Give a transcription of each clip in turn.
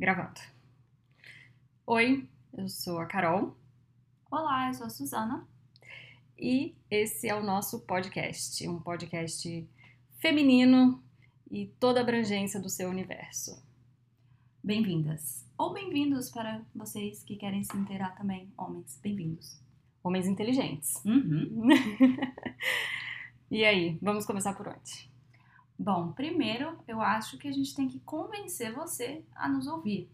Gravando. Oi, eu sou a Carol Olá, eu sou a Suzana. e esse é o nosso podcast, um podcast feminino e toda a abrangência do seu universo. Bem-vindas. Ou bem-vindos para vocês que querem se inteirar também, homens. Bem-vindos. Homens inteligentes. Uhum. E aí, vamos começar por onde? Bom, primeiro eu acho que a gente tem que convencer você a nos ouvir.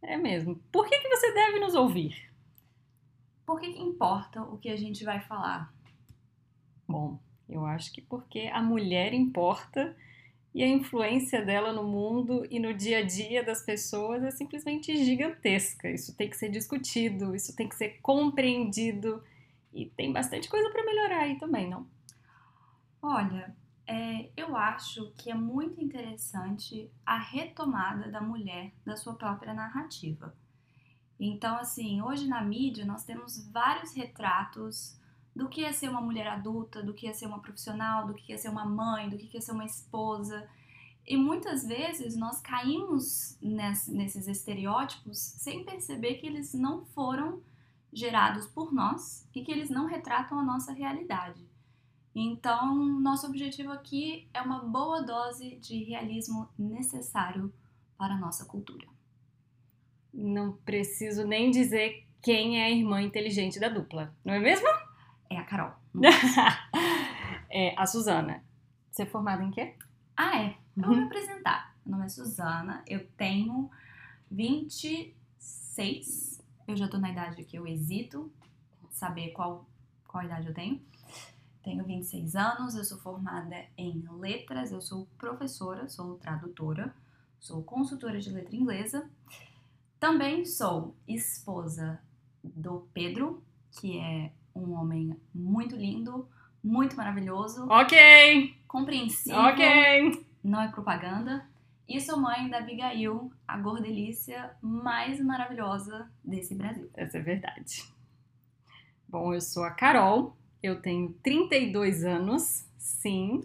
É mesmo. Por que, que você deve nos ouvir? Por que, que importa o que a gente vai falar? Bom, eu acho que porque a mulher importa e a influência dela no mundo e no dia a dia das pessoas é simplesmente gigantesca. Isso tem que ser discutido, isso tem que ser compreendido e tem bastante coisa para melhorar aí também, não? Olha, é, eu acho que é muito interessante a retomada da mulher da sua própria narrativa. Então, assim, hoje na mídia nós temos vários retratos do que é ser uma mulher adulta, do que é ser uma profissional, do que é ser uma mãe, do que é ser uma esposa. E muitas vezes nós caímos ness- nesses estereótipos sem perceber que eles não foram gerados por nós e que eles não retratam a nossa realidade. Então, nosso objetivo aqui é uma boa dose de realismo necessário para a nossa cultura. Não preciso nem dizer quem é a irmã inteligente da dupla, não é mesmo? É a Carol. é a Suzana. Você é formada em quê? Ah, é. Eu vou me apresentar. Meu nome é Suzana, eu tenho 26. Eu já tô na idade que eu hesito saber qual, qual idade eu tenho. Tenho 26 anos, eu sou formada em letras, eu sou professora, sou tradutora, sou consultora de letra inglesa. Também sou esposa do Pedro, que é um homem muito lindo, muito maravilhoso, Ok, compreensível ok. não é propaganda. E sou mãe da Abigail, a gordelícia mais maravilhosa desse Brasil. Essa é verdade. Bom, eu sou a Carol, eu tenho 32 anos, sim.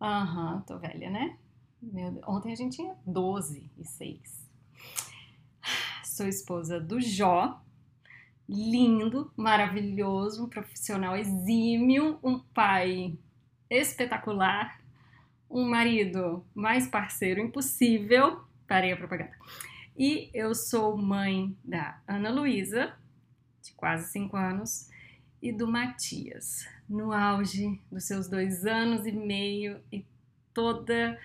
Aham, tô velha, né? Meu Ontem a gente tinha 12 e 6. Sou esposa do Jó, lindo, maravilhoso, um profissional exímio, um pai espetacular, um marido mais parceiro impossível. Parei a propaganda. E eu sou mãe da Ana Luísa, de quase 5 anos, e do Matias, no auge dos seus dois anos e meio e toda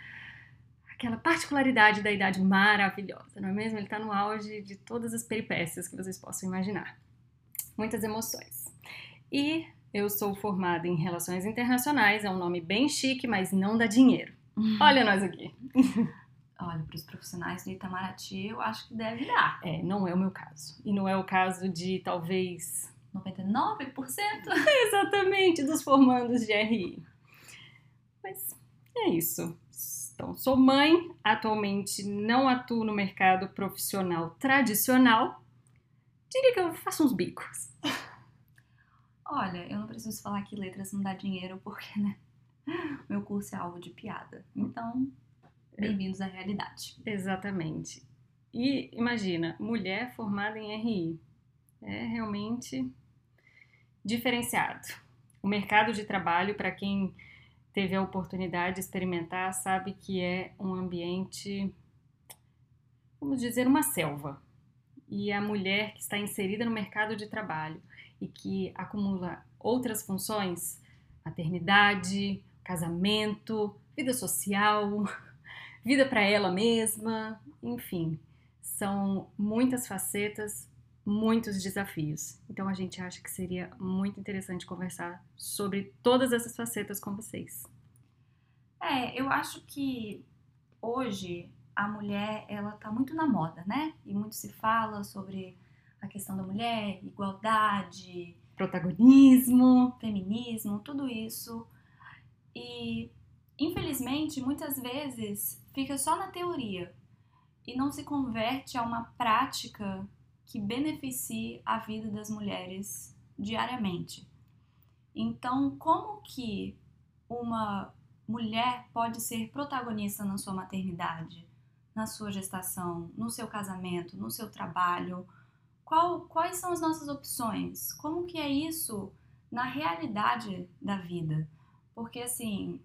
aquela particularidade da idade maravilhosa, não é mesmo? Ele está no auge de todas as peripécias que vocês possam imaginar. Muitas emoções. E eu sou formada em Relações Internacionais, é um nome bem chique, mas não dá dinheiro. Olha nós aqui. Olha, para os profissionais do Itamaraty, eu acho que deve dar. É, não é o meu caso. E não é o caso de talvez 99%? Exatamente, dos formandos de RI. Mas é isso. Então, sou mãe, atualmente não atuo no mercado profissional tradicional. Diria que eu faço uns bicos. Olha, eu não preciso falar que letras não dá dinheiro, porque, né? Meu curso é alvo de piada. Então, bem-vindos à realidade. Exatamente. E imagina, mulher formada em RI. É realmente diferenciado. O mercado de trabalho, para quem teve a oportunidade de experimentar, sabe que é um ambiente, vamos dizer, uma selva. E a mulher que está inserida no mercado de trabalho e que acumula outras funções, maternidade, casamento, vida social, vida para ela mesma, enfim, são muitas facetas, muitos desafios. Então a gente acha que seria muito interessante conversar sobre todas essas facetas com vocês. É, eu acho que hoje a mulher, ela tá muito na moda, né? E muito se fala sobre a questão da mulher, igualdade, Protagonismo. feminismo, tudo isso. E infelizmente, muitas vezes fica só na teoria e não se converte a uma prática que beneficie a vida das mulheres diariamente. Então, como que uma mulher pode ser protagonista na sua maternidade, na sua gestação, no seu casamento, no seu trabalho? Qual, quais são as nossas opções? Como que é isso na realidade da vida? Porque assim,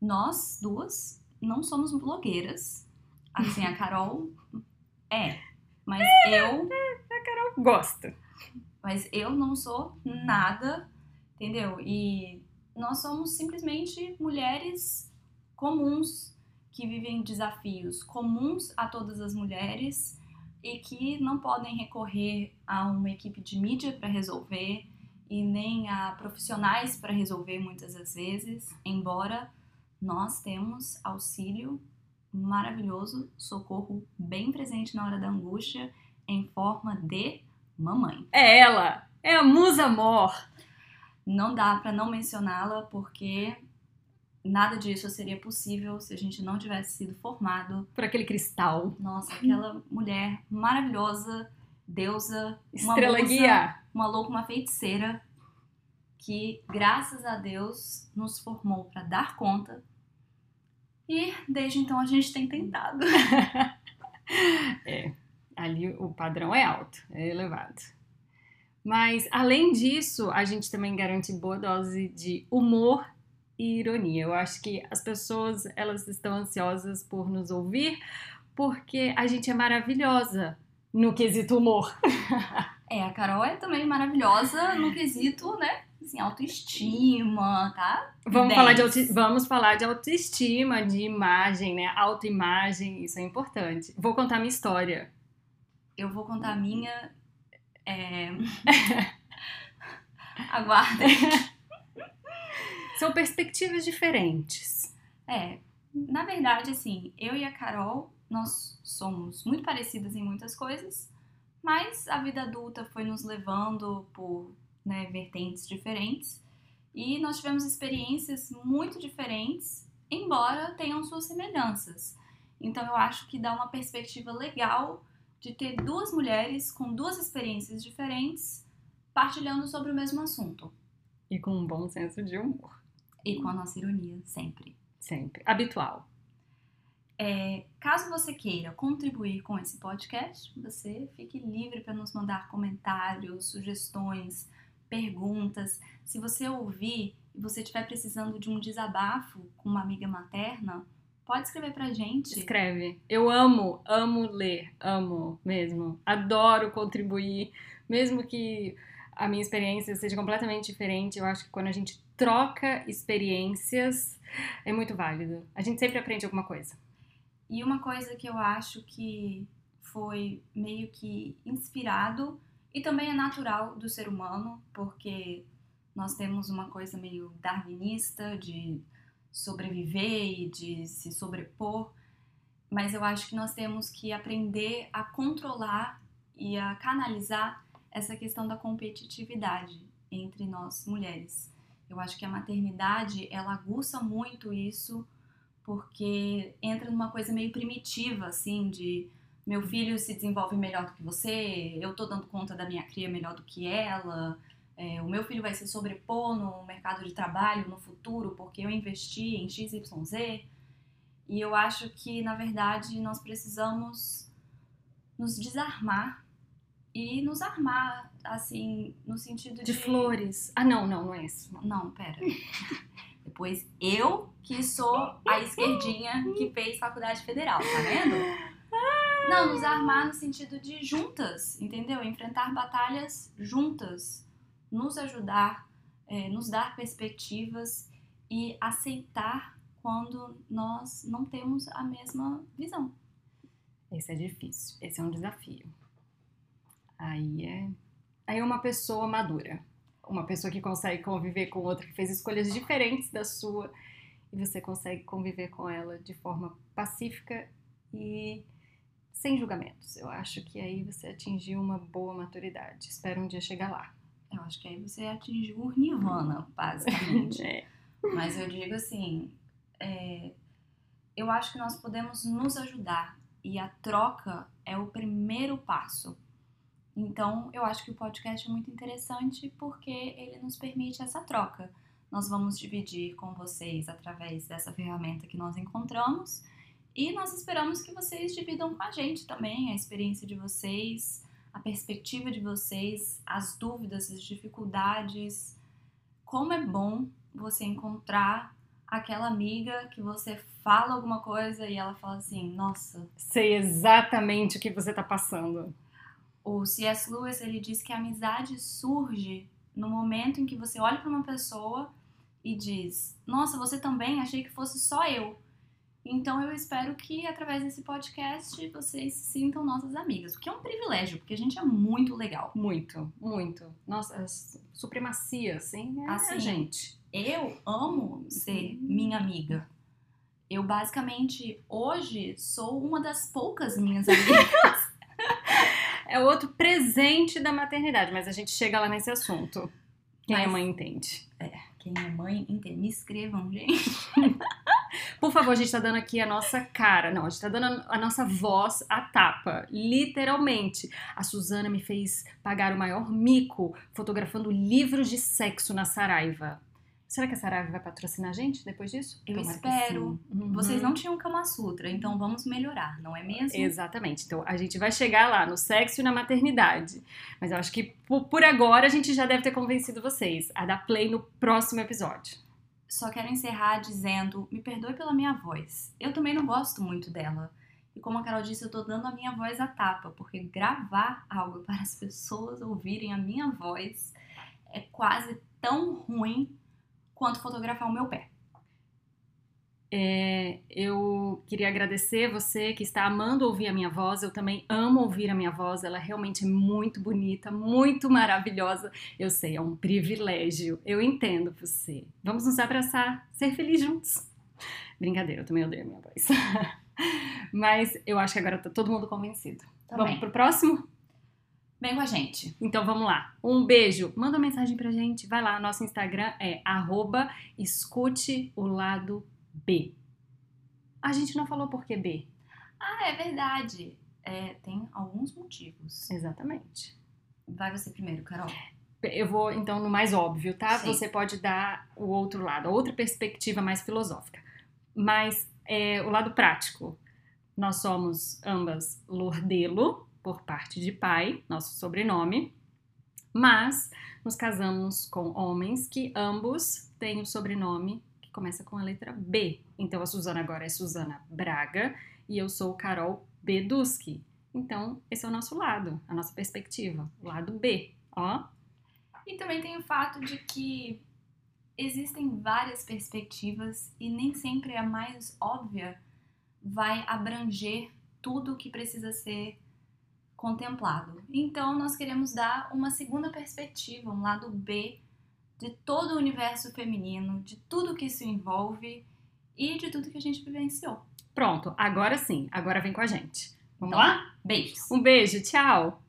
nós duas não somos blogueiras. Assim, a Carol é, mas eu. A Carol gosta. Mas eu não sou nada, entendeu? E nós somos simplesmente mulheres comuns que vivem desafios comuns a todas as mulheres e que não podem recorrer a uma equipe de mídia para resolver e nem a profissionais para resolver muitas das vezes, embora nós temos auxílio maravilhoso, socorro bem presente na hora da angústia, em forma de mamãe. É ela, é a musa mor. Não dá para não mencioná-la porque nada disso seria possível se a gente não tivesse sido formado por aquele cristal. Nossa, aquela mulher maravilhosa, deusa, estrela uma guia, uma louca, uma feiticeira que, graças a Deus, nos formou para dar conta e desde então a gente tem tentado. é, ali o padrão é alto, é elevado. Mas além disso, a gente também garante boa dose de humor e ironia. Eu acho que as pessoas elas estão ansiosas por nos ouvir porque a gente é maravilhosa no quesito humor. é, a Carol é também maravilhosa no quesito, né? Assim, autoestima, tá? Vamos falar, de auto, vamos falar de autoestima, de imagem, né? Autoimagem, isso é importante. Vou contar minha história. Eu vou contar a minha. É... Aguardem. São perspectivas diferentes. É, na verdade, assim, eu e a Carol, nós somos muito parecidas em muitas coisas, mas a vida adulta foi nos levando por né, vertentes diferentes. E nós tivemos experiências muito diferentes, embora tenham suas semelhanças. Então eu acho que dá uma perspectiva legal de ter duas mulheres com duas experiências diferentes partilhando sobre o mesmo assunto. E com um bom senso de humor. E com a nossa ironia, sempre. Sempre. Habitual. É, caso você queira contribuir com esse podcast, você fique livre para nos mandar comentários, sugestões, perguntas. Se você ouvir e você estiver precisando de um desabafo com uma amiga materna, pode escrever pra gente. Escreve. Eu amo, amo ler, amo mesmo. Adoro contribuir, mesmo que a minha experiência seja completamente diferente. Eu acho que quando a gente troca experiências é muito válido. A gente sempre aprende alguma coisa. E uma coisa que eu acho que foi meio que inspirado e também é natural do ser humano, porque nós temos uma coisa meio darwinista de sobreviver e de se sobrepor, mas eu acho que nós temos que aprender a controlar e a canalizar essa questão da competitividade entre nós mulheres. Eu acho que a maternidade ela aguça muito isso porque entra numa coisa meio primitiva assim de meu filho se desenvolve melhor do que você, eu tô dando conta da minha cria melhor do que ela, é, o meu filho vai se sobrepor no mercado de trabalho no futuro porque eu investi em XYZ. E eu acho que, na verdade, nós precisamos nos desarmar e nos armar, assim, no sentido de. De flores. Ah, não, não, não é isso. Não, não pera. Depois eu, que sou a esquerdinha que fez faculdade federal, tá vendo? Não, nos armar no sentido de juntas, entendeu? Enfrentar batalhas juntas, nos ajudar, é, nos dar perspectivas e aceitar quando nós não temos a mesma visão. Esse é difícil, esse é um desafio. Aí é, aí é uma pessoa madura, uma pessoa que consegue conviver com outra que fez escolhas diferentes da sua e você consegue conviver com ela de forma pacífica e sem julgamentos. Eu acho que aí você atingiu uma boa maturidade. Espero um dia chegar lá. Eu acho que aí você atingiu o nirvana, basicamente. é. Mas eu digo assim, é, eu acho que nós podemos nos ajudar e a troca é o primeiro passo. Então, eu acho que o podcast é muito interessante porque ele nos permite essa troca. Nós vamos dividir com vocês através dessa ferramenta que nós encontramos E nós esperamos que vocês dividam com a gente também a experiência de vocês, a perspectiva de vocês, as dúvidas, as dificuldades. Como é bom você encontrar aquela amiga que você fala alguma coisa e ela fala assim: Nossa, sei exatamente o que você está passando. O C.S. Lewis ele diz que a amizade surge no momento em que você olha para uma pessoa e diz: Nossa, você também? Achei que fosse só eu. Então eu espero que através desse podcast vocês se sintam nossas amigas, o que é um privilégio, porque a gente é muito legal. Muito, muito. Nossa, supremacia, assim, é assim, a gente. Eu amo ser minha amiga. Eu basicamente hoje sou uma das poucas minhas amigas. é outro presente da maternidade, mas a gente chega lá nesse assunto. Quem mas, é mãe entende. É, quem é mãe entende. Me escrevam, gente. Por favor, a gente tá dando aqui a nossa cara. Não, a gente tá dando a nossa voz à tapa. Literalmente. A Suzana me fez pagar o maior mico fotografando livros de sexo na Saraiva. Será que a Saraiva vai patrocinar a gente depois disso? Eu Tomara espero. Uhum. Vocês não tinham Kama Sutra, então vamos melhorar, não é mesmo? Exatamente. Então a gente vai chegar lá no sexo e na maternidade. Mas eu acho que por agora a gente já deve ter convencido vocês a dar play no próximo episódio só quero encerrar dizendo: me perdoe pela minha voz. Eu também não gosto muito dela. E como a Carol disse, eu tô dando a minha voz à tapa, porque gravar algo para as pessoas ouvirem a minha voz é quase tão ruim quanto fotografar o meu pé. É, eu queria agradecer você que está amando ouvir a minha voz. Eu também amo ouvir a minha voz. Ela realmente é muito bonita, muito maravilhosa. Eu sei, é um privilégio. Eu entendo você. Vamos nos abraçar, ser felizes juntos. Brincadeira, eu também odeio a minha voz. Mas eu acho que agora tá todo mundo convencido. Também. Vamos pro próximo? Vem com a gente. Então vamos lá. Um beijo. Manda uma mensagem pra gente. Vai lá, nosso Instagram é arroba escute o lado B. A gente não falou por que B. Ah, é verdade. É, tem alguns motivos. Exatamente. Vai você primeiro, Carol. Eu vou então no mais óbvio, tá? Sim. Você pode dar o outro lado, a outra perspectiva mais filosófica. Mas é, o lado prático. Nós somos ambas Lordelo, por parte de pai, nosso sobrenome, mas nos casamos com homens que ambos têm o sobrenome começa com a letra B. Então a Suzana agora é Suzana Braga e eu sou Carol Beduski. Então, esse é o nosso lado, a nossa perspectiva, o lado B, ó. E também tem o fato de que existem várias perspectivas e nem sempre a mais óbvia vai abranger tudo o que precisa ser contemplado. Então, nós queremos dar uma segunda perspectiva, um lado B de todo o universo feminino, de tudo que isso envolve e de tudo que a gente vivenciou. Pronto, agora sim, agora vem com a gente. Vamos então, lá? Beijos. Um beijo, tchau!